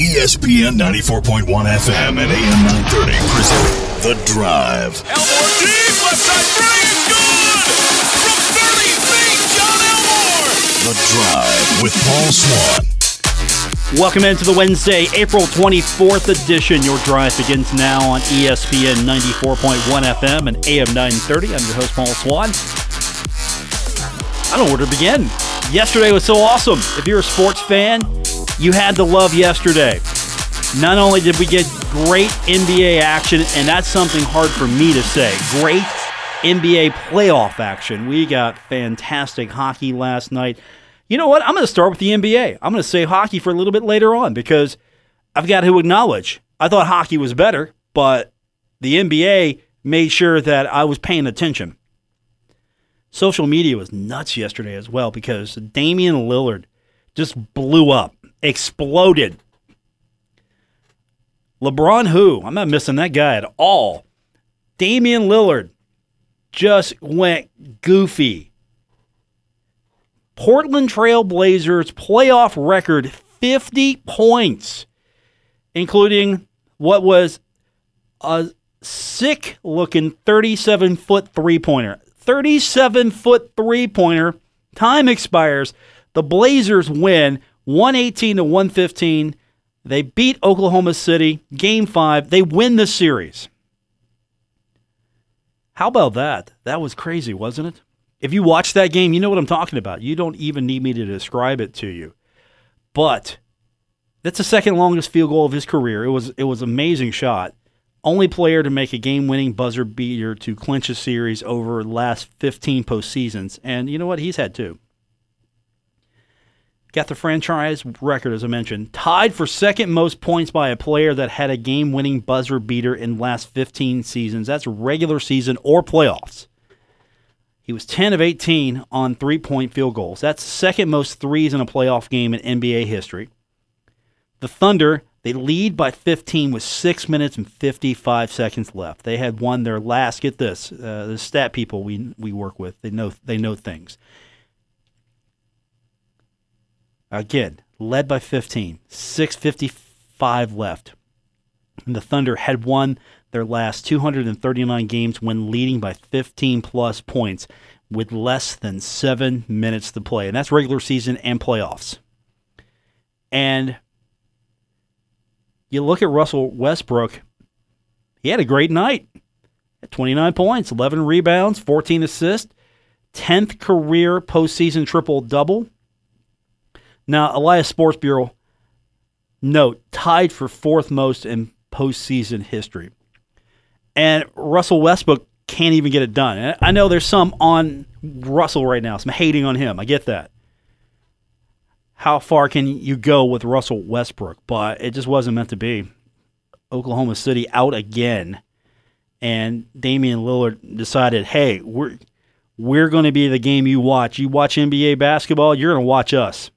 ESPN 94.1 FM and AM 930 present The Drive. Elmore deep, left side three is good! From 30 feet, Jon Elmore! The Drive with Paul Swann. Welcome into the Wednesday, April 24th edition. Your drive begins now on ESPN 94.1 FM and AM 930. I'm your host, Paul Swann. I don't know where to begin. Yesterday was so awesome. If you're a sports fan, you had the love yesterday. Not only did we get great NBA action, and that's something hard for me to say, great NBA playoff action. We got fantastic hockey last night. You know what? I'm going to start with the NBA. I'm going to say hockey for a little bit later on because I've got to acknowledge I thought hockey was better, but the NBA made sure that I was paying attention. Social media was nuts yesterday as well because Damian Lillard just blew up, exploded. LeBron, who? I'm not missing that guy at all. Damian Lillard just went goofy. Portland Trail Blazers playoff record 50 points, including what was a sick looking 37 foot three pointer. 37 foot three pointer. Time expires. The Blazers win 118 to 115. They beat Oklahoma City game five. They win the series. How about that? That was crazy, wasn't it? If you watch that game, you know what I'm talking about. You don't even need me to describe it to you. But that's the second longest field goal of his career. It was it was amazing shot. Only player to make a game-winning buzzer beater to clinch a series over last 15 postseasons. And you know what? He's had two. Got the franchise record, as I mentioned, tied for second most points by a player that had a game winning buzzer beater in last 15 seasons. That's regular season or playoffs. He was 10 of 18 on three point field goals. That's second most threes in a playoff game in NBA history. The Thunder, they lead by 15 with 6 minutes and 55 seconds left. They had won their last, get this, uh, the stat people we, we work with, they know, they know things. Again, led by 15, 655 left. And the Thunder had won their last 239 games when leading by 15 plus points with less than seven minutes to play. And that's regular season and playoffs. And you look at Russell Westbrook, he had a great night. At 29 points, 11 rebounds, 14 assists, 10th career postseason triple double. Now, Elias Sports Bureau note tied for fourth most in postseason history. And Russell Westbrook can't even get it done. And I know there's some on Russell right now, some hating on him. I get that. How far can you go with Russell Westbrook? But it just wasn't meant to be. Oklahoma City out again. And Damian Lillard decided, hey, we're we're going to be the game you watch. You watch NBA basketball, you're going to watch us.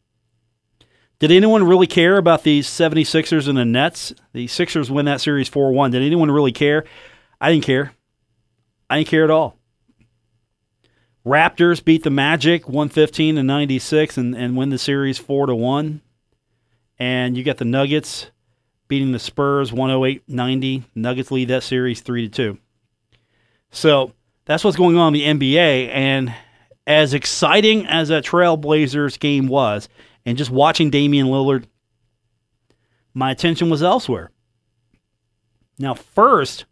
Did anyone really care about these 76ers and the Nets? The Sixers win that series 4 1. Did anyone really care? I didn't care. I didn't care at all. Raptors beat the Magic 115 to 96 and, and win the series 4 to 1. And you got the Nuggets beating the Spurs 108 90. Nuggets lead that series 3 to 2. So that's what's going on in the NBA. And as exciting as that Trailblazers game was, and just watching Damian Lillard, my attention was elsewhere. Now, first,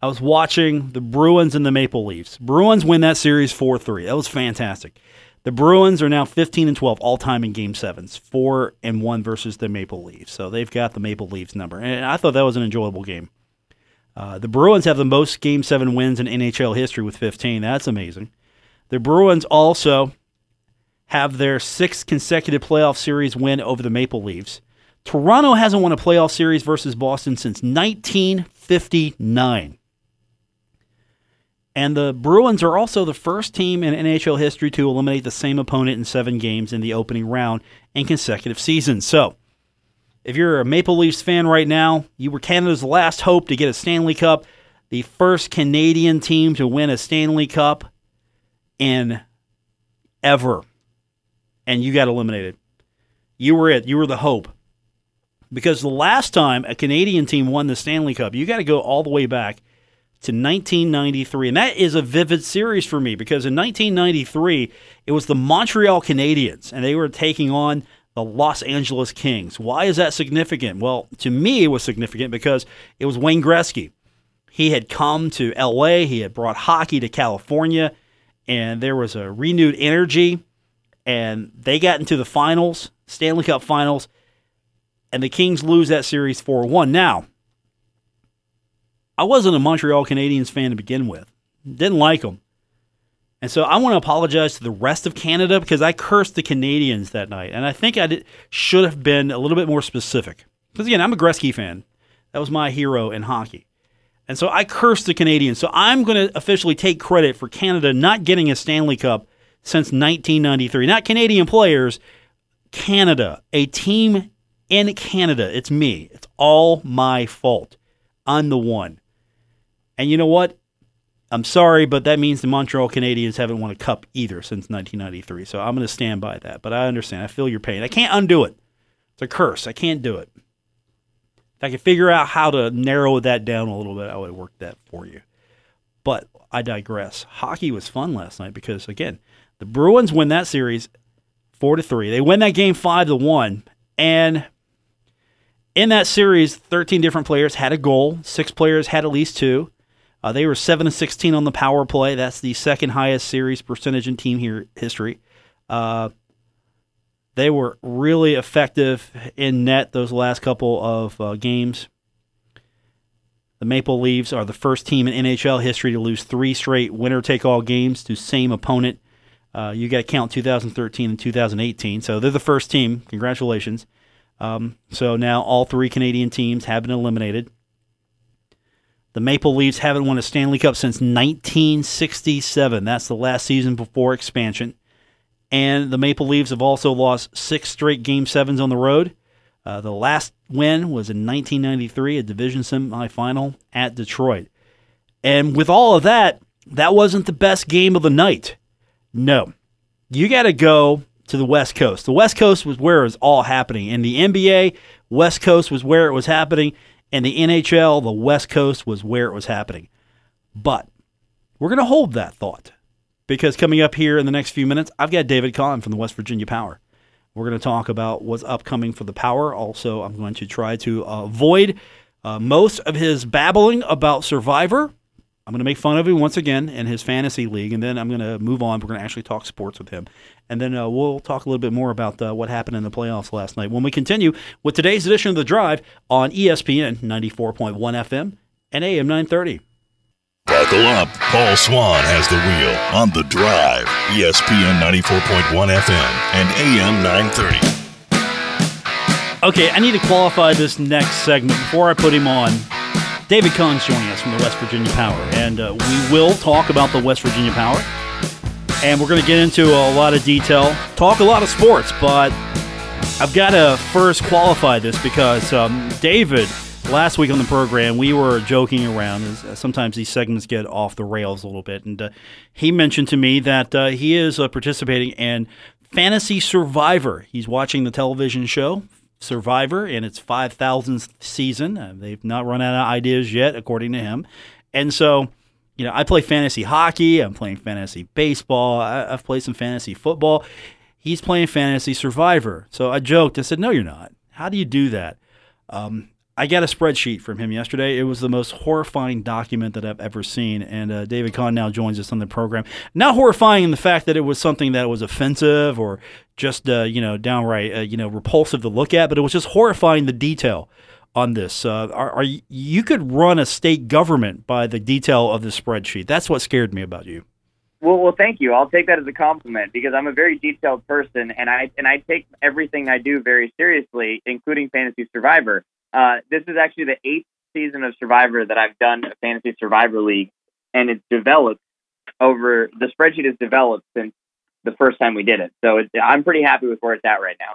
I was watching the Bruins and the Maple Leafs. Bruins win that series 4 3. That was fantastic. The Bruins are now 15 and 12 all time in game sevens, 4 and 1 versus the Maple Leafs. So they've got the Maple Leafs number. And I thought that was an enjoyable game. Uh, the Bruins have the most game seven wins in NHL history with 15. That's amazing. The Bruins also have their sixth consecutive playoff series win over the Maple Leafs. Toronto hasn't won a playoff series versus Boston since 1959. And the Bruins are also the first team in NHL history to eliminate the same opponent in seven games in the opening round in consecutive seasons. So, if you're a Maple Leafs fan right now, you were Canada's last hope to get a Stanley Cup, the first Canadian team to win a Stanley Cup in ever. And you got eliminated. You were it. You were the hope. because the last time a Canadian team won the Stanley Cup, you got to go all the way back to 1993. And that is a vivid series for me because in 1993, it was the Montreal Canadiens, and they were taking on the Los Angeles Kings. Why is that significant? Well, to me, it was significant because it was Wayne Gretzky. He had come to LA, he had brought hockey to California, and there was a renewed energy. And they got into the finals, Stanley Cup finals, and the Kings lose that series 4 1. Now, I wasn't a Montreal Canadiens fan to begin with, didn't like them. And so I want to apologize to the rest of Canada because I cursed the Canadiens that night. And I think I did, should have been a little bit more specific. Because again, I'm a Gretzky fan. That was my hero in hockey. And so I cursed the Canadiens. So I'm going to officially take credit for Canada not getting a Stanley Cup since 1993. Not Canadian players, Canada, a team in Canada. It's me. It's all my fault. I'm the one. And you know what? I'm sorry, but that means the Montreal Canadiens haven't won a cup either since 1993. So I'm going to stand by that. But I understand. I feel your pain. I can't undo it. It's a curse. I can't do it. If I could figure out how to narrow that down a little bit, I would work that for you. But I digress. Hockey was fun last night because again, the Bruins win that series four to three. They win that game five to one, and in that series, 13 different players had a goal. Six players had at least two. Uh, they were seven and 16 on the power play. That's the second highest series percentage in team here history. Uh, they were really effective in net those last couple of uh, games. The Maple Leafs are the first team in NHL history to lose three straight winner take all games to same opponent. Uh, you got to count 2013 and 2018. So they're the first team. Congratulations. Um, so now all three Canadian teams have been eliminated. The Maple Leafs haven't won a Stanley Cup since 1967. That's the last season before expansion. And the Maple Leafs have also lost six straight Game Sevens on the road. Uh, the last win was in 1993, a division semifinal at Detroit. And with all of that, that wasn't the best game of the night. No. You got to go to the West Coast. The West Coast was where it was all happening. In the NBA, West Coast was where it was happening. In the NHL, the West Coast was where it was happening. But we're going to hold that thought because coming up here in the next few minutes, I've got David Kahn from the West Virginia Power. We're going to talk about what's upcoming for the Power. Also, I'm going to try to avoid uh, most of his babbling about Survivor. I'm going to make fun of him once again in his fantasy league, and then I'm going to move on. We're going to actually talk sports with him. And then uh, we'll talk a little bit more about uh, what happened in the playoffs last night when we continue with today's edition of The Drive on ESPN 94.1 FM and AM 930. Buckle up. Paul Swann has the wheel on The Drive, ESPN 94.1 FM and AM 930. Okay, I need to qualify this next segment before I put him on. David Kahn's joining us from the West Virginia Power, and uh, we will talk about the West Virginia Power. And we're going to get into a lot of detail, talk a lot of sports, but I've got to first qualify this because um, David, last week on the program, we were joking around. Sometimes these segments get off the rails a little bit, and uh, he mentioned to me that uh, he is uh, participating in Fantasy Survivor. He's watching the television show Survivor in its 5,000th season. Uh, they've not run out of ideas yet, according to him. And so, you know, I play fantasy hockey, I'm playing fantasy baseball, I, have played some fantasy football. He's playing fantasy Survivor. So I joked, I said, No, you're not. How do you do that? Um, I got a spreadsheet from him yesterday. It was the most horrifying document that I've ever seen. And uh, David Kahn now joins us on the program. Not horrifying in the fact that it was something that was offensive or just uh, you know downright uh, you know repulsive to look at, but it was just horrifying the detail on this. Uh, are, are you, could run a state government by the detail of the spreadsheet. That's what scared me about you. Well, well, thank you. I'll take that as a compliment because I'm a very detailed person, and I and I take everything I do very seriously, including Fantasy Survivor. Uh, this is actually the eighth season of Survivor that I've done a Fantasy Survivor League, and it's developed over the spreadsheet has developed since the first time we did it. So it, I'm pretty happy with where it's at right now.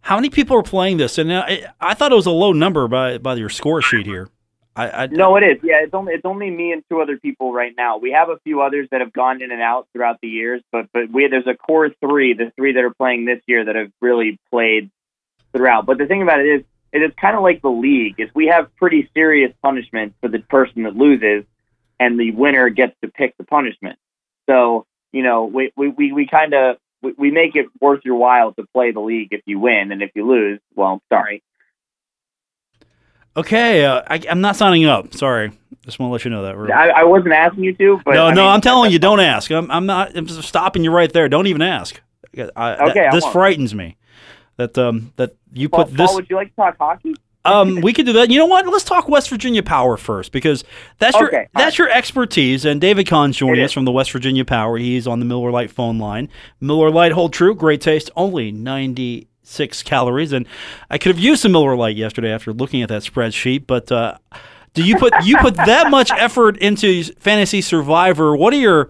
How many people are playing this? And I, I thought it was a low number by by your score sheet here. I, I, no, it is. Yeah, it's only it's only me and two other people right now. We have a few others that have gone in and out throughout the years, but but we there's a core three, the three that are playing this year that have really played throughout. But the thing about it is, is it's kind of like the league. Is we have pretty serious punishment for the person that loses, and the winner gets to pick the punishment. So you know, we we we, we kind of we, we make it worth your while to play the league if you win, and if you lose, well, sorry. Okay, uh, I, I'm not signing up. Sorry, just want to let you know that. I, I wasn't asking you to, but no, I no, mean, I'm telling you, don't ask. I'm, I'm not. I'm just stopping you right there. Don't even ask. I, Okay, that- this frightens me. That um that you Paul, put this. Paul, would you like to talk hockey? Um, we could do that. You know what? Let's talk West Virginia Power first because that's your Okay, all that's your expertise. And David Kahn's joining us from the West Virginia Power. He's on the Miller Lite phone line. Miller Lite hold true, great taste, only ninety six calories. And I could have used some Miller Lite yesterday after looking at that spreadsheet. But uh, do you put you put that much effort into Fantasy Survivor? What are your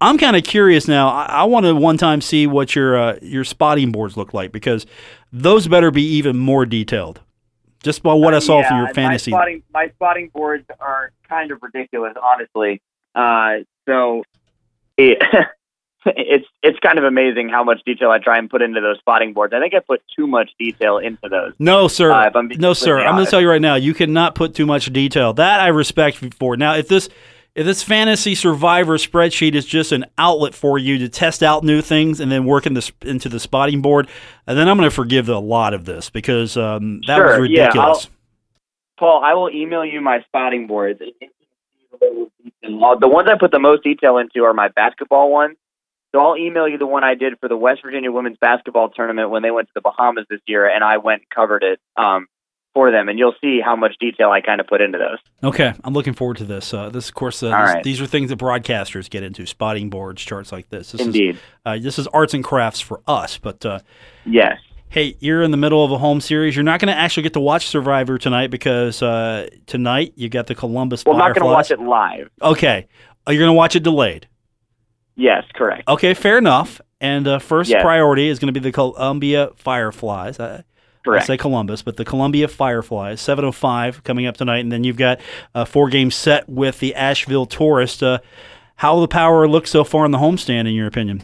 I'm kind of curious now. I, I want to one time see what your uh, your spotting boards look like because those better be even more detailed. Just by what I saw from Uh, your fantasy. My spotting, my spotting boards are kind of ridiculous, honestly. Uh, so it, it's it's kind of amazing how much detail I try and put into those spotting boards. I think I put too much detail into those. No, sir. Uh, no, sir. completely I'm going to tell you right now. You cannot put too much detail. That I respect for. Now, if this this fantasy survivor spreadsheet is just an outlet for you to test out new things and then work in this into the spotting board, and then I'm going to forgive a lot of this because um, that was Sure, yeah, ridiculous. Paul, I will email you my spotting boards. The ones I put the most detail into are my basketball ones. So I'll email you the one I did for the West Virginia women's basketball tournament when they went to the Bahamas this year, and I went and covered it um, for them, and you'll see how much detail I kind of put into those. Okay, I'm looking forward to this. Uh, this, of course, uh, this- right. these are things that broadcasters get into: spotting boards, charts like this. this Indeed, Is, uh, this is arts and crafts for us, but. Uh, yes. Hey, you're in the middle of a home series. You're not going to actually get to watch Survivor tonight because uh, tonight you got the Columbus Well, I'm not going to watch it live. Okay, oh, you're going to watch it delayed. Yes, correct. Okay, fair enough. And uh, first Yes. priority is going to be the Columbia Fireflies. I, I say Columbus, but the Columbia Fireflies, 7:05 coming up tonight, and then you've got a four-game set with the Asheville Tourist. Uh, how the Power look so far in the homestand, in your opinion?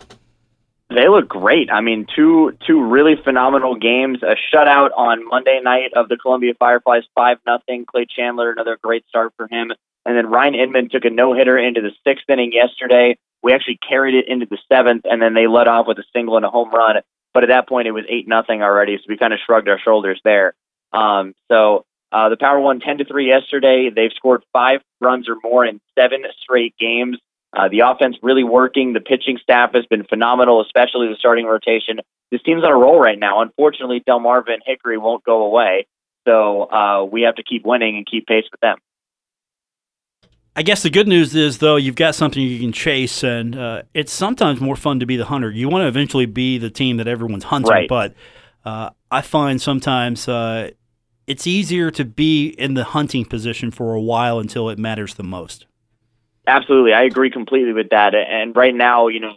They look great. I mean, two two really phenomenal games. A shutout on Monday night of the Columbia Fireflies, five nothing. Clay Chandler, another great start for him. And then Ryan Inman took a no hitter into the sixth inning yesterday. We actually carried it into the seventh, and then they led off with a single and a home run. But at that point, it was eight nothing already, so we kind of shrugged our shoulders there. Um, so uh, the Power won ten to three yesterday. They've scored five runs or more in seven straight games. Uh, the offense really working. The pitching staff has been phenomenal, especially the starting rotation. This team's on a roll right now. Unfortunately, Delmarva and Hickory won't go away, so uh, we have to keep winning and keep pace with them. I guess the good news is, though, you've got something you can chase, and uh, it's sometimes more fun to be the hunter. You want to eventually be the team that everyone's hunting, Right. but uh, I find sometimes uh, it's easier to be in the hunting position for a while until it matters the most. Absolutely, I agree completely with that. And right now, you know,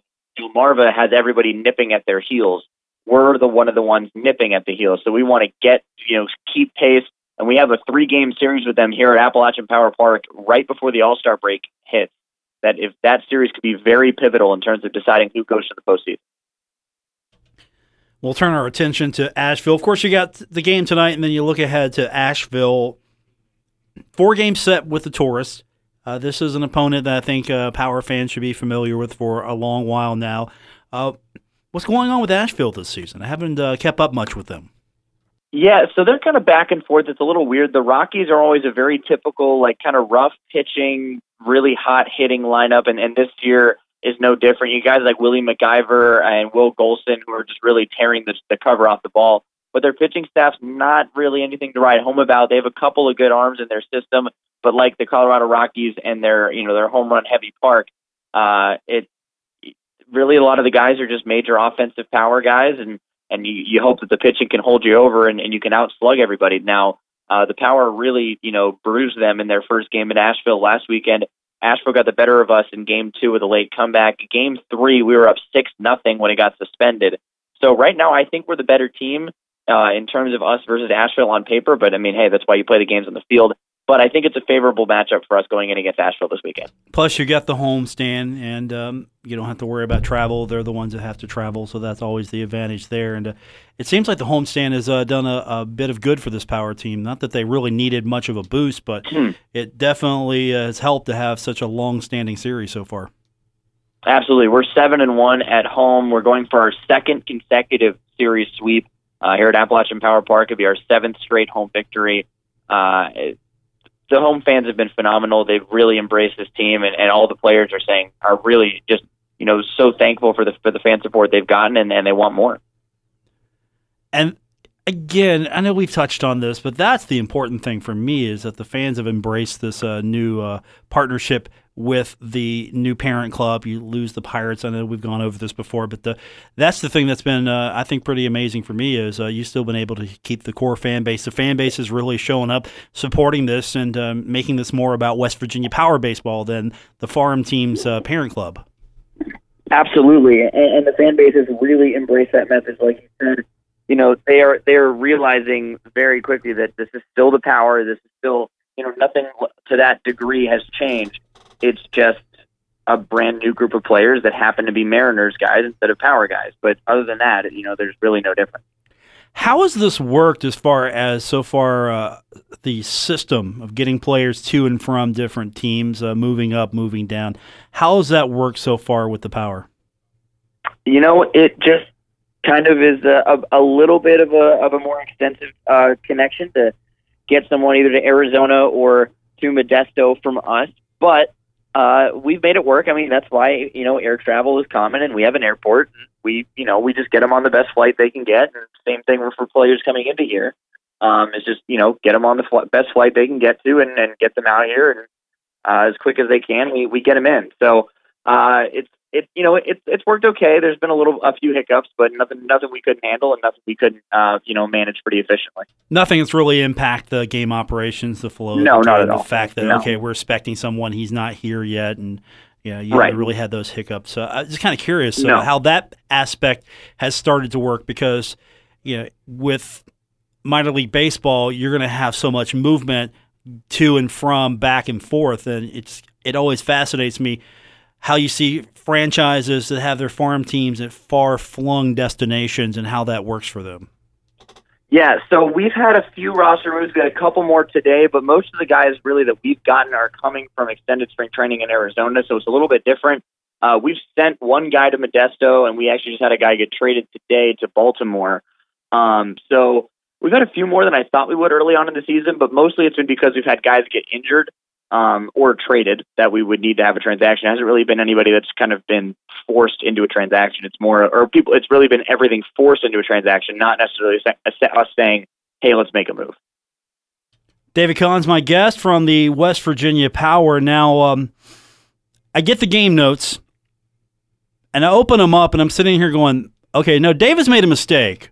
Marva has everybody nipping at their heels. We're the one of the ones nipping at the heels, so we want to get you know keep pace. And we have a three game series with them here at Appalachian Power Park right before the All Star break hits. That if that series could be very pivotal in terms of deciding who goes to the postseason. We'll turn our attention to Asheville. Of course, you got the game tonight, and then you look ahead to Asheville. Four game set with the Tourists. Uh, this is an opponent that I think uh, Power fans should be familiar with for a long while now. Uh, what's going on with Asheville this season? I haven't uh, kept up much with them. Yeah, so they're kind of back and forth. It's a little weird. The Rockies are always a very typical, like kind of rough pitching, really hot hitting lineup, and, and this year is no different. You guys like Willie MacIver and Will Golsan who are just really tearing the, the cover off the ball. But their pitching staff's not really anything to write home about. They have a couple of good arms in their system, but like the Colorado Rockies and their you know their home run heavy park, uh, it really a lot of the guys are just major offensive power guys, and and you, you hope that the pitching can hold you over and, and you can outslug everybody. Now, uh, the power really, you know, bruised them in their first game in Asheville last weekend. Asheville got the better of us in game two with a late comeback. Game three, we were up six nothing when it got suspended. So right now, I think we're the better team uh, in terms of us versus Asheville on paper. But I mean, hey, that's why you play the games on the field. But I think it's a favorable matchup for us going in against Asheville this weekend. Plus, you got the home stand, and um, you don't have to worry about travel. They're the ones that have to travel, so that's always the advantage there. And uh, it seems like the home stand has uh, done a, a, bit of good for this power team. Not that they really needed much of a boost, but Hmm. it definitely uh, has helped to have such a long-standing series so far. Absolutely, we're seven and one at home. We're going for our second consecutive series sweep uh, here at Appalachian Power Park. It'll be our seventh straight home victory. Uh, the home fans have been phenomenal. They've really embraced this team, and, and all the players are saying are really just you know so thankful for the for the fan support they've gotten, and, and they want more. And again, I know we've touched on this, but that's the important thing for me is that the fans have embraced this uh, new uh, partnership with the new parent club. You lose the Pirates. I know we've gone over this before, but the that's the thing that's been uh, I think pretty amazing for me is uh, you've still been able to keep the core fan base. The fan base is really showing up, supporting this, and um, making this more about West Virginia Power baseball than the farm team's uh, parent club. Absolutely, and, and the fan base has really embraced that message. Like you said, you know, they are they are realizing very quickly that this is still the power. This is still, you know, nothing to that degree has changed. It's just a brand new group of players that happen to be Mariners guys instead of Power guys. But other than that, you know, there's really no difference. How has this worked as far as so far uh, the system of getting players to and from different teams, uh, moving up, moving down? How has that worked so far with the power? You know, it just kind of is a, a, a little bit of a of a more extensive uh, connection to get someone either to Arizona or to Modesto from us, but uh, we've made it work. I mean, that's why you know air travel is common, and we have an airport. We you know we just get them on the best flight they can get, and same thing for players coming into here. Um, it's just you know get them on the fl- best flight they can get to, and, and get them out here, and uh, as quick as they can, we we get them in. So uh, it's it you know it's it's worked okay. There's been a little a few hiccups, but nothing nothing we couldn't handle, and nothing we couldn't uh, you know manage pretty efficiently. Nothing that's really impact the game operations, the flow. No, the not at all. The fact that No. okay, we're expecting someone, he's not here yet, and yeah, you Right. really had those hiccups. So I'm just kind of curious uh, No. how that aspect has started to work because you know with minor league baseball, you're going to have so much movement to and from, back and forth, and it's it always fascinates me how you see franchises that have their farm teams at far flung destinations and how that works for them. Yeah, so we've had a few roster moves, got a couple more today, but most of the guys really that we've gotten are coming from extended spring training in Arizona, so it's a little bit different. Uh, we've sent one guy to Modesto, and we actually just had a guy get traded today to Baltimore. Um, so we've had a few more than I thought we would early on in the season, but mostly it's been because we've had guys get injured um, or traded that we would need to have a transaction. It hasn't really been anybody that's kind of been forced into a transaction. It's more, or people. It's really been everything forced into a transaction, not necessarily us saying, "Hey, let's make a move." David Kahn's, my guest from the West Virginia Power. Now, um, I get the game notes, and I open them up, and I'm sitting here going, "Okay, no, David's made a mistake.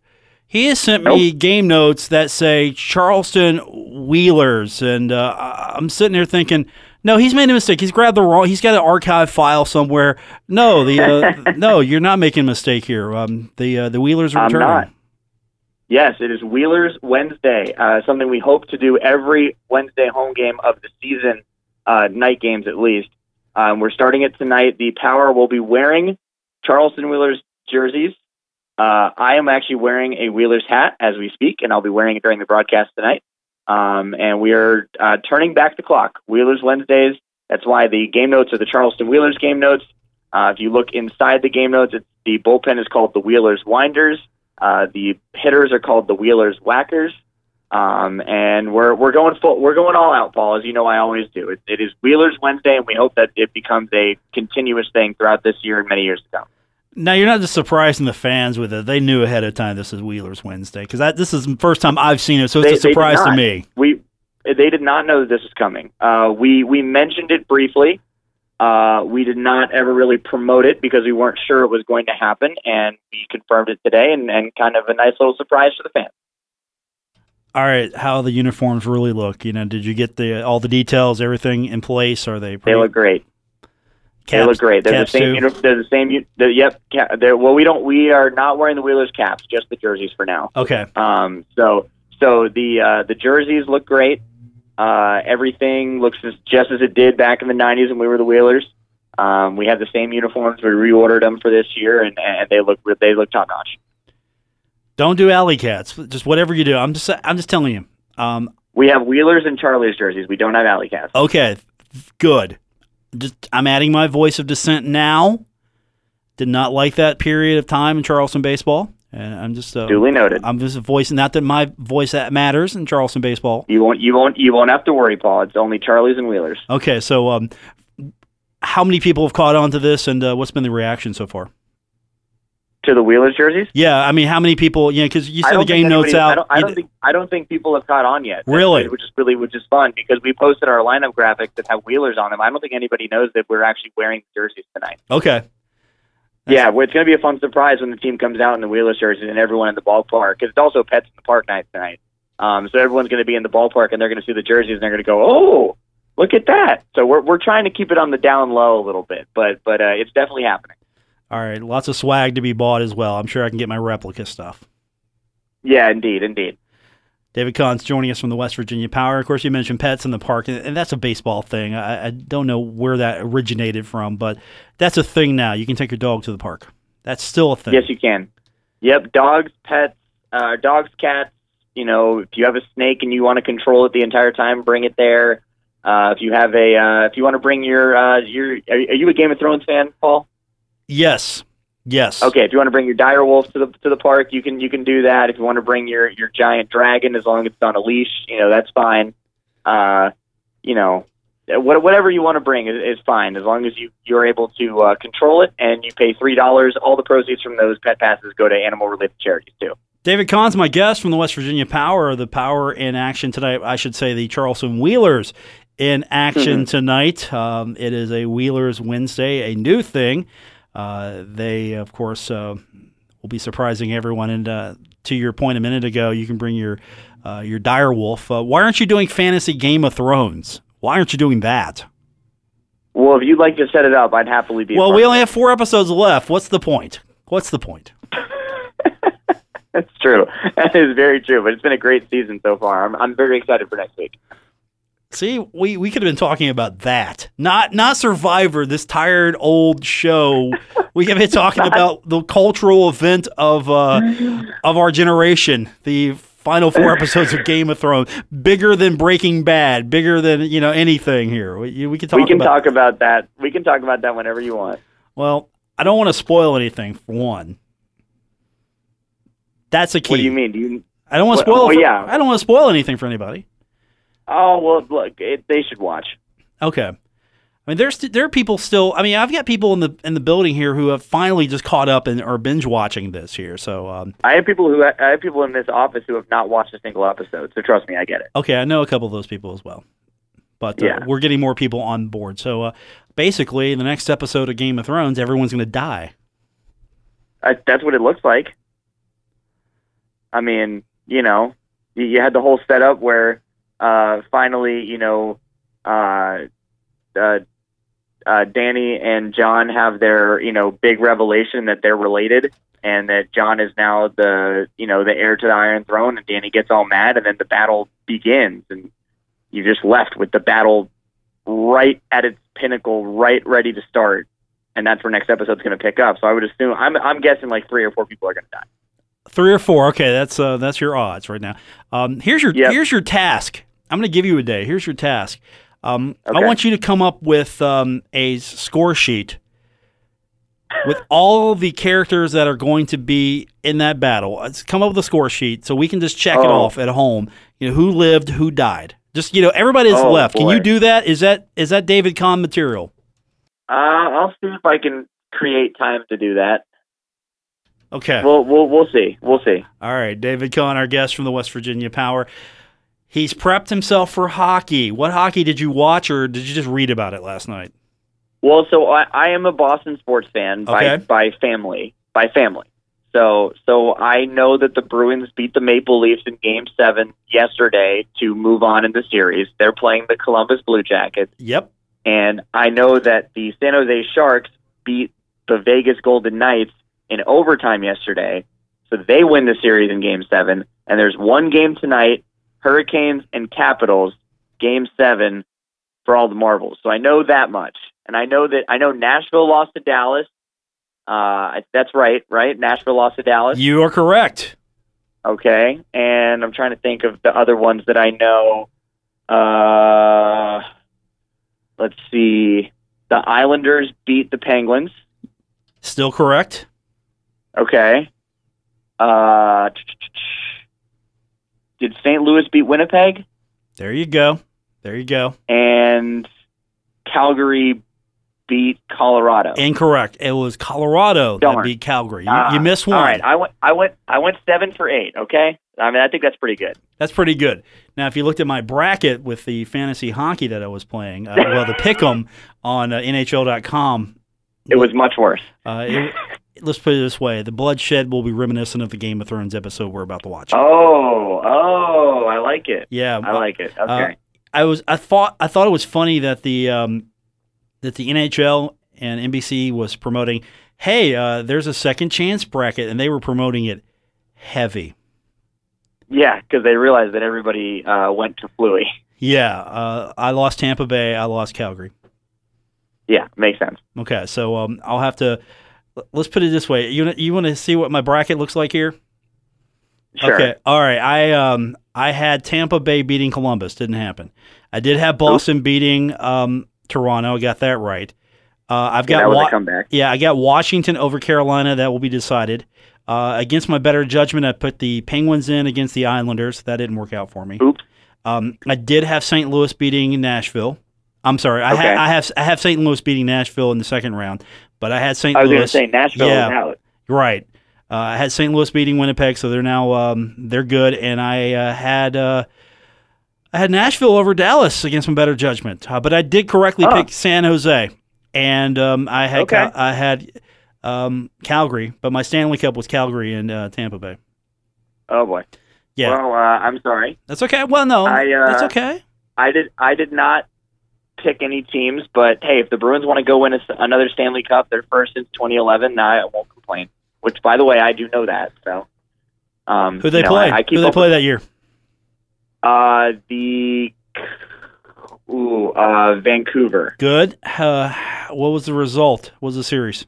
He has sent me game notes that say Charleston Wheelers, and uh, I'm sitting here thinking." No, he's made a mistake. He's grabbed the wrong. He's got an archive file somewhere. No, the uh, no, you're not making a mistake here. Um, the uh, the Wheelers are returning. I'm not. Yes, it is Wheelers Wednesday. Uh, something we hope to do every Wednesday home game of the season, uh, night games at least. Um, we're starting it tonight. The Power will be wearing Charleston Wheelers jerseys. Uh, I am actually wearing a Wheelers hat as we speak, and I'll be wearing it during the broadcast tonight. Um, and we are uh, turning back the clock. Wheelers Wednesdays. That's why the game notes are the Charleston Wheelers game notes. Uh, if you look inside the game notes, the bullpen is called the Wheelers Winders. Uh, the hitters are called the Wheelers Whackers. Um, and we're we're going full we're going all out, Paul, as you know I always do. It, it is Wheelers Wednesday, and we hope that it becomes a continuous thing throughout this year and many years to come. Now you're not just surprising the fans with it. They knew ahead of time this is Wheelers Wednesday because this is the first time I've seen it, so it's They- a surprise to me. We they did not know that this was coming. Uh, we we mentioned it briefly. Uh, we did not ever really promote it because we weren't sure it was going to happen, and we confirmed it today, and, and kind of a nice little surprise for the fans. All right, how the uniforms really look? You know, did you get the all the details, everything in place? Are they? They look great. They look great. They're the same. Uni- they're the same. u- The, yep. They're, well, we don't. We are not wearing the Wheelers caps, just the jerseys for now. Okay, Um, so so the uh, the jerseys look great. Uh, everything looks as, just as it did back in the '90s when we were the Wheelers. Um, we have the same uniforms. We reordered them for this year, and, and they look they look top notch. Don't do alley cats. Just whatever you do. I'm just I'm just telling you. Um, We have Wheelers and Charlie's jerseys. We don't have Alley Cats. okay, good. Just I'm adding my voice of dissent now. Did not like that period of time in Charleston baseball, and I'm just uh, Duly noted. I'm just voicing not that my voice that matters in Charleston baseball. You won't you won't you won't have to worry, Paul. It's only Charlie's and Wheelers. Okay, so um, how many people have caught on to this, and uh, what's been the reaction so far? To the Wheelers jerseys. Yeah, I mean, how many people? Yeah, because you send the game notes out. I don't, I don't think I don't think people have caught on yet. Really? which is really which is fun because we posted our lineup graphics that have Wheelers on them. I don't think anybody knows that we're actually wearing jerseys tonight. okay, yeah, well, it's going to be a fun surprise when the team comes out in the Wheelers jerseys and everyone in the ballpark. Because it's also Pets in the Park night tonight. Um, so everyone's going to be in the ballpark and they're going to see the jerseys and they're going to go, "Oh, look at that!" So we're we're trying to keep it on the down low a little bit, but but uh, it's definitely happening. All right, lots of swag to be bought as well. I'm sure I can get my replica stuff. Yeah, indeed, indeed. David Kahn's joining us from the West Virginia Power. Of course, you mentioned pets in the park, and, and that's a baseball thing. I, I don't know where that originated from, but that's a thing now. You can take your dog to the park. That's still a thing. Yes, you can. Yep, dogs, pets, uh, dogs, cats. You know, if you have a snake and you want to control it the entire time, bring it there. Uh, if you have a, uh, if you want to bring your, uh, your, are, are you a Game of Thrones fan, Paul? Yes. Yes. Okay, if you want to bring your dire wolf to the to the park, you can you can do that. If you want to bring your your giant dragon, as long as it's on a leash, you know that's fine. Uh, you know, what, whatever you want to bring is, is fine as long as you you're able to uh, control it and you pay three dollars. All the proceeds from those pet passes go to animal related charities too. David Kahn's my guest from the West Virginia Power. The Power in action tonight. I should say the Charleston Wheelers in action tonight. Um, it is a Wheelers Wednesday, a new thing. Uh, they, of course, uh, will be surprising everyone. And uh, to your point a minute ago, you can bring your uh, your dire wolf. Uh, why aren't you doing fantasy Game of Thrones? Why aren't you doing that? Well, if you'd like to set it up, I'd happily be. Well, we only have four episodes left. What's the point? What's the point? That's true. That is very true. But it's been a great season so far. I'm I'm very excited for next week. See, we, we could have been talking about that, not not Survivor, this tired old show. We could have been talking about the cultural event of uh, of our generation, the final four episodes of Game of Thrones, bigger than Breaking Bad, bigger than you know anything here. We, we could talk we can about. talk about that. We can talk about that whenever you want. Well, I don't want to spoil anything for one. That's a key. What do you mean? Do you? I don't want to spoil. well, yeah. I don't want to spoil anything for anybody. Oh well, look, it, they should watch. Okay. I mean, there's there are people still. I mean, I've got people in the in the building here who have finally just caught up and are binge watching this here. So, um, I have people who I have people in this office who have not watched a single episode. So trust me, I get it. okay, I know a couple of those people as well. But uh, Yeah. we're getting more people on board. So, uh, basically, the next episode of Game of Thrones, everyone's going to die. I, that's what it looks like. I mean, you know, you, you had the whole setup where uh, finally, you know, uh, uh, uh, Dany and Jon have their, you know, big revelation that they're related and that Jon is now the, you know, the heir to the Iron Throne and Dany gets all mad and then the battle begins and you just left with the battle right at its pinnacle, right ready to start. And that's where next episode's going to pick up. So I would assume I'm I'm guessing like three or four people are going to die. Three or four. Okay, that's uh, that's your odds right now. Um, here's your Yep. here's your task. I'm going to give you a day. Here's your task. Um, I want you to come up with um, a score sheet with all the characters that are going to be in that battle. Let's come up with a score sheet so we can just check it Oh. off at home. You know who lived, who died. Just you know everybody that's Oh, left. Can you do that? Is that is that David Kahn material? Uh, I'll see if I can create time to do that. Okay. We'll we'll we'll see. We'll see. All right, David Kahn, our guest from the West Virginia Power. He's prepped himself for hockey. What hockey did you watch, or did you just read about it last night? Well, so I, I am a Boston sports fan by Okay. by family by family. So so I know that the Bruins beat the Maple Leafs in Game Seven yesterday to move on in the series. They're playing the Columbus Blue Jackets, Yep. and I know that the San Jose Sharks beat the Vegas Golden Knights in overtime yesterday. So they win the series in Game Seven, and there's one game tonight: Hurricanes and Capitals. Game Seven for all the marbles. So I know that much, and I know that I know Nashville lost to Dallas. Uh, that's right, right? Nashville lost to Dallas. You are correct. Okay, and I'm trying to think of the other ones that I know. Uh, let's see. The Islanders beat the Penguins. Still correct. Okay. Uh, did St. Louis beat Winnipeg? There you go. There you go. And Calgary beat Colorado. Incorrect. It was Colorado that beat Calgary. You, Ah, you missed one. All right, I went. I went. I went seven for eight. Okay. I mean, I think that's pretty good. That's pretty good. Now, if you looked at my bracket with the fantasy hockey that I was playing, uh, well, the pick'em on uh, NHL.com, It was much worse. uh, it, let's put it this way: the bloodshed will be reminiscent of the Game of Thrones episode we're about to watch. Oh, oh, I like it. yeah, I like it. Okay. I was I thought I thought it was funny that the um, that the NHL and NBC was promoting. Hey, uh, there's a second chance bracket, and they were promoting it heavy. yeah, because they realized that everybody uh, went to Fluey. Yeah, uh, I lost Tampa Bay. I lost Calgary. Yeah, makes sense. Okay, so um, I'll have to. Let's put it this way. You you want to see what my bracket looks like here? Sure. Okay. All right. I um I had Tampa Bay beating Columbus. Didn't happen. I did have Boston beating um Toronto. I got that right. Uh, I've got Wa- yeah, I got Washington over Carolina. That will be decided. Uh, against my better judgment, I put the Penguins in against the Islanders. That didn't work out for me. Oops. Um, I did have St. Louis beating Nashville. I'm sorry. I, Okay. ha- I have I have St. Louis beating Nashville in the second round, but I had St. I was going to say Nashville Yeah. out. Right. Uh, I had St. Louis beating Winnipeg, so they're now um, they're good, and I uh, had uh, I had Nashville over Dallas against my better judgment, uh, but I did correctly Oh. pick San Jose, and um, I had Okay. Cal- I had um, Calgary, but my Stanley Cup was Calgary and uh, Tampa Bay. Oh boy. Yeah, Well, uh, I'm sorry. that's okay. Well, no, I, uh, that's okay. I did. I did not pick any teams, but hey, if the Bruins want to go win a, another Stanley Cup, their first since 2011, I won't complain. Which, by the way, I do know that. So, um, Who they you know, play? I, I Who they play that year? Uh, the ooh, uh, Vancouver Good. Uh, what was the result? What was the series?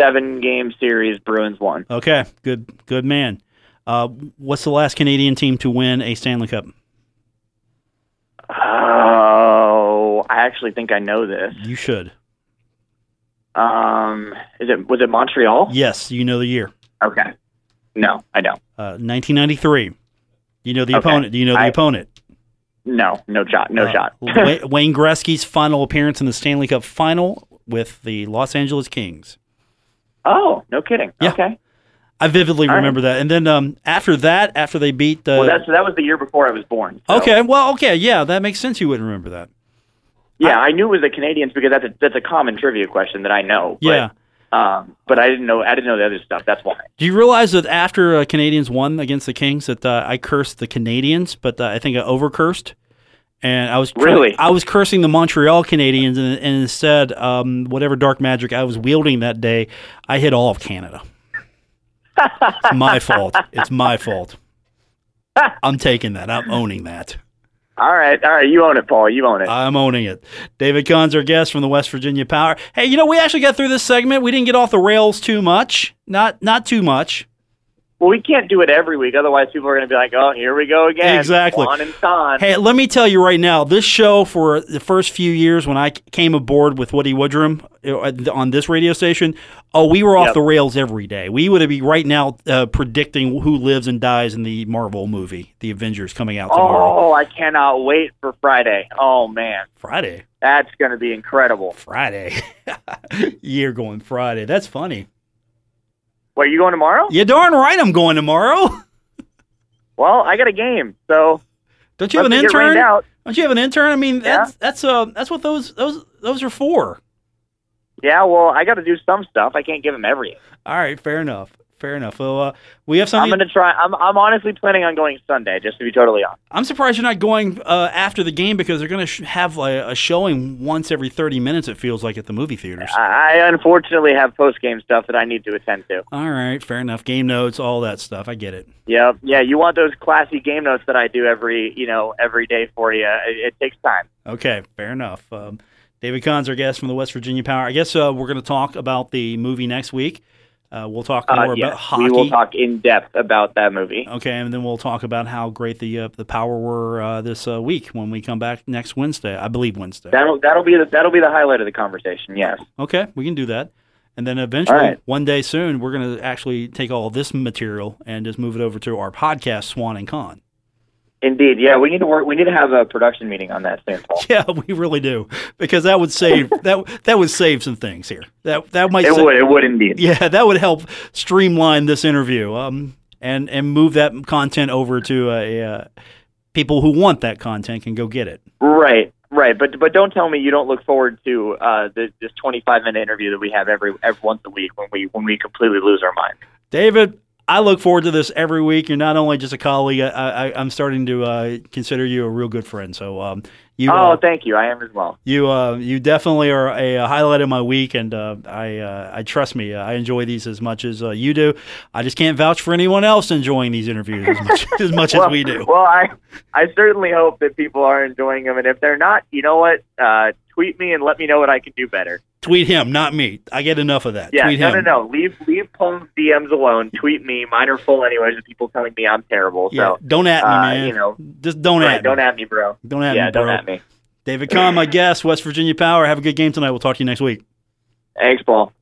seven game series. Bruins won. Okay, good, good man. Uh, what's the last Canadian team to win a Stanley Cup? I actually think I know this. You should. Um, is it was it Montreal? Yes, you know the year. Okay. No, I don't. Uh, 1993. You know the Okay. opponent. Do you know the I- opponent? No, no shot. No Uh, shot. Wayne Gretzky's final appearance in the Stanley Cup final with the Los Angeles Kings. oh, no kidding. Yeah. Okay. I vividly All right. remember that. And then um, after that, after they beat the. Well, that's that was the year before I was born. so- okay, well, okay, yeah, that makes sense. You wouldn't remember that. Yeah, I knew it was the Canadiens because that's a that's a common trivia question that I know. But, Yeah. Um, but I didn't know I didn't know the other stuff. That's why. Do you realize that after uh, Canadiens won against the Kings, that uh, I cursed the Canadiens, but uh, I think I overcursed, and I was Really? I was cursing the Montreal Canadiens, and, and instead, um, whatever dark magic I was wielding that day, I hit all of Canada. it's my fault. It's my fault. I'm taking that. I'm owning that. All right, all right. You own it, Paul. You own it. I'm owning it. David Kahn's our guest from the West Virginia Power. Hey, you know we actually got through this segment. We didn't get off the rails too much. Not not too much. Well, we can't do it every week, otherwise people are going to be like, "Oh, here we go again." Exactly. On and on. Hey, let me tell you right now, this show for the first few years when I came aboard with Woody Woodrum uh, on this radio station, oh, we were off Yep. the rails every day. We would be right now uh, predicting who lives and dies in the Marvel movie, The Avengers, coming out tomorrow. Oh, I cannot wait for Friday. Oh man, Friday. that's going to be incredible. Friday. You're going Friday. That's funny. What, you going tomorrow? You darn right I'm going tomorrow. Well, I got a game, so Don't you have an me get rained intern? Don't you have an intern? I mean, Yeah. that's that's uh that's what those those those are for. Yeah, well, I got to do some stuff. I can't give them everything. All right, fair enough. Fair enough. Well, uh, we have something. I'm gonna try. I'm I'm honestly planning on going Sunday, just to be totally honest. I'm surprised you're not going uh, after the game because they're going to sh- have like, a showing once every 30 minutes. It feels like at the movie theaters. I, I unfortunately have post game stuff that I need to attend to. All right, fair enough. Game notes, all that stuff. I get it. Yeah, yeah. You want those classy game notes that I do every you know every day for you. It, it takes time. Okay, fair enough. Um, David Kahn's our guest from the West Virginia Power. I guess uh, we're going to talk about the movie next week. Uh, we'll talk Uh, more yes, about hockey. we will talk in depth about that movie. Okay, and then we'll talk about how great the uh, the Power were uh, this uh, week when we come back next Wednesday. I believe Wednesday. That'll that'll be the that'll be the highlight of the conversation. Yes. Okay, we can do that. And then eventually, All right. one day soon, we're going to actually take all this material and just move it over to our podcast, Swann and Kahn. Indeed, yeah. We need to work. We need to have a production meeting on that soon, Paul. Yeah, we really do because that would save that that would save some things here. That that might It sa- would. It would indeed. Yeah, that would help streamline this interview. Um, and and move that content over to a, uh people who want that content can go get it. Right. Right. But but don't tell me you don't look forward to uh, the, this 25 minute interview that we have every every once a week when we when we completely lose our mind. David, I look forward to this every week. You're not only just a colleague. I, I, I'm starting to uh, consider you a real good friend. So um, you Oh, uh, thank you. I am as well. you uh, you definitely are a, a highlight of my week, and uh, I uh, I trust me. I enjoy these as much as uh, you do. I just can't vouch for anyone else enjoying these interviews as much as, much well, as we do. Well, I I certainly hope that people are enjoying them, and if they're not, you know what? Uh, tweet me and let me know what I can do better. Tweet him, not me. I get enough of that. Yeah, Tweet no, him. no, no. Leave leave Paul's DMs alone. Tweet me. Mine are full anyways of people telling me I'm terrible. Yeah, don't at me, uh, man. you know, just don't right, at don't me. at me, bro. Don't at yeah, me, bro. don't at me. David Kahn, my guest, West Virginia Power. Have a good game tonight. We'll talk to you next week. Thanks, Paul.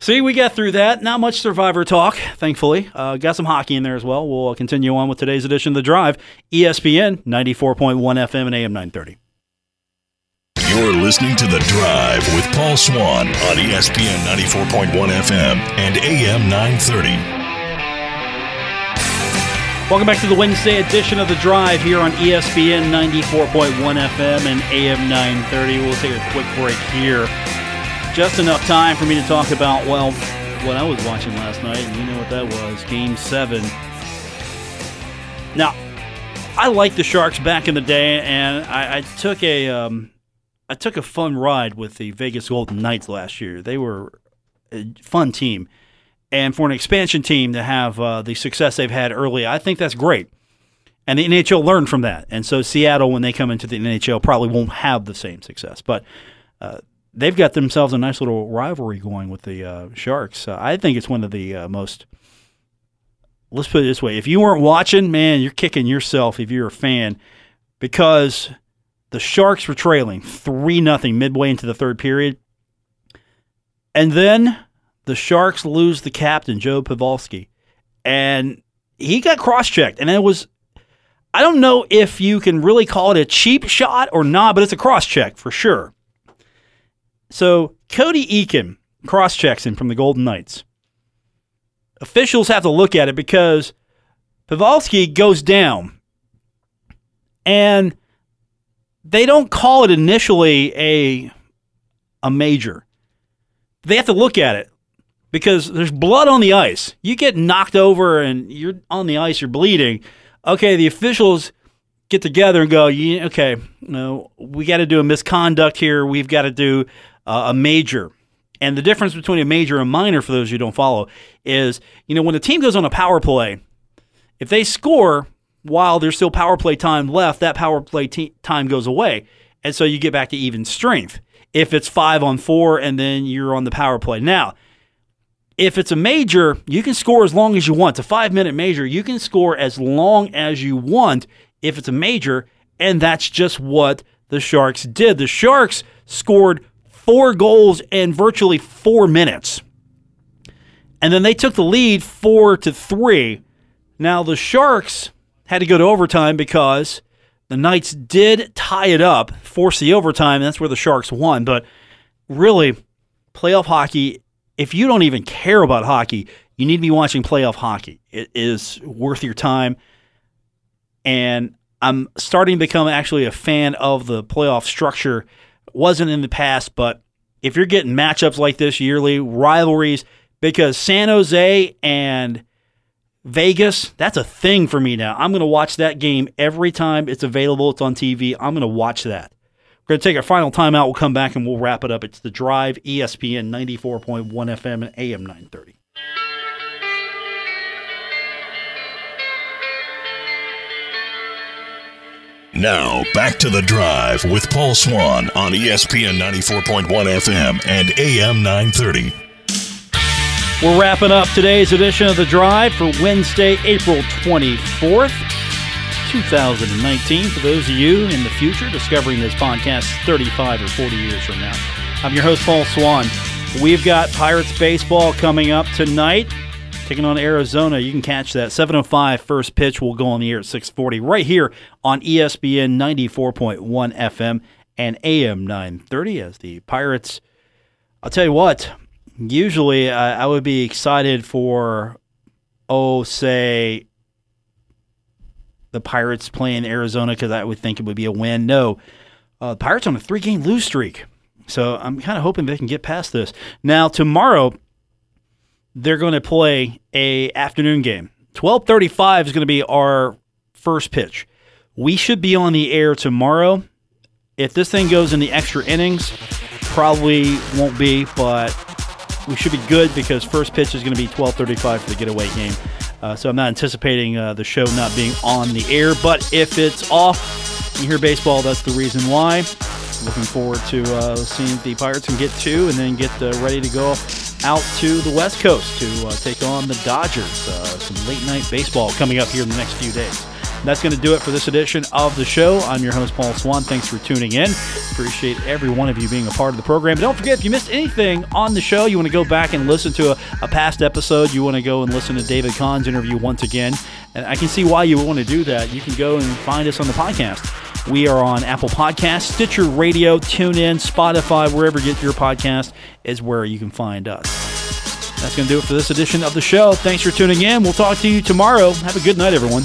See, we got through that. Not much Survivor talk, thankfully. Uh, got some hockey in there as well. We'll continue on with today's edition of The Drive, ESPN 94.1 FM and AM 930. You're listening to The Drive with Paul Swann on ESPN 94.1 FM and AM 930. Welcome back to the Wednesday edition of The Drive here on ESPN 94.1 FM and AM 930. We'll take a quick break here. Just enough time for me to talk about, well, what I was watching last night, and you know what that was Game 7. Now, I liked the Sharks back in the day, and I, I took a. Um, I took a fun ride with the Vegas Golden Knights last year. They were a fun team. And for an expansion team to have uh, the success they've had early, I think that's great. And the NHL learned from that. And so Seattle, when they come into the NHL, probably won't have the same success. But uh, they've got themselves a nice little rivalry going with the uh, Sharks. Uh, I think it's one of the uh, most. Let's put it this way: if you weren't watching, man, you're kicking yourself if you're a fan, because the Sharks were trailing three nothing midway into the third period, and then the Sharks lose the captain Joe Pavelski, and he got cross-checked, and it was. I don't know if you can really call it a cheap shot or not, but it's a cross-check for sure. So Cody Eakin cross-checks him from the Golden Knights. Officials have to look at it because Pavelski goes down, and they don't call it initially a a major. They have to look at it because there's blood on the ice. You get knocked over and you're on the ice, you're bleeding. Okay, the officials get together and go, "Yeah, okay, no, we got to do a misconduct here. We've got to do uh, a major. And the difference between a major and minor, for those who don't follow, is you know when the team goes on a power play, if they score while there's still power play time left, that power play te- time goes away, and so you get back to even strength. If it's five on four and then you're on the power play now, if it's a major, you can score as long as you want. It's a five minute major. You can score as long as you want if it's a major. And that's just what the Sharks did. The Sharks scored four goals in virtually four minutes. And then they took the lead four to three. Now, the Sharks had to go to overtime because the Knights did tie it up, force the overtime. And that's where the Sharks won. But really, playoff hockey if you don't even care about hockey, you need to be watching playoff hockey. It is worth your time. And I'm starting to become actually a fan of the playoff structure. Wasn't in the past, but if you're getting matchups like this yearly, rivalries because San Jose and Vegas, that's a thing for me now. I'm going to watch that game every time it's available. It's on TV. I'm going to watch that. We're going to take our final timeout. We'll come back and we'll wrap it up. It's The Drive, ESPN 94.1 FM and AM 930. Now, back to the drive with Paul Swann on ESPN 94.1 FM and AM 930. We're wrapping up today's edition of The Drive for Wednesday, April 24th, 2019. For those of you in the future discovering this podcast 35 or 40 years from now, I'm your host, Paul Swann. We've got Pirates baseball coming up tonight, taking on Arizona. You can catch that. 7.05 first pitch will go on the air at 640 right here on ESPN 94.1 FM and AM 930 as the Pirates. I'll tell you what, usually I, I would be excited for, oh, say, the Pirates playing Arizona because I would think it would be a win. No, uh, the Pirates on a three game lose streak. So I'm kind of hoping they can get past this. Now, tomorrow, they're going to play a afternoon game. 12:35 is going to be our first pitch. We should be on the air tomorrow. If this thing goes in the extra innings, probably won't be, but we should be good because first pitch is going to be 12:35 for the getaway game. Uh, so I'm not anticipating uh, the show not being on the air. But if it's off, you hear baseball. That's the reason why. Looking forward to uh, seeing the Pirates can get two and then get uh, ready to go out to the West Coast to uh, take on the Dodgers. Uh, some late night baseball coming up here in the next few days. That's going to do it for this edition of the show. I'm your host, Paul Swann. Thanks for tuning in. Appreciate every one of you being a part of the program. Don't forget, if you missed anything on the show, you want to go back and listen to a, a past episode, you want to go and listen to David Kahn's interview once again. And I can see why you would want to do that. You can go and find us on the podcast. We are on Apple Podcasts, Stitcher Radio, TuneIn, Spotify, wherever you get your podcast is where you can find us. That's going to do it for this edition of the show. Thanks for tuning in. We'll talk to you tomorrow. Have a good night, everyone.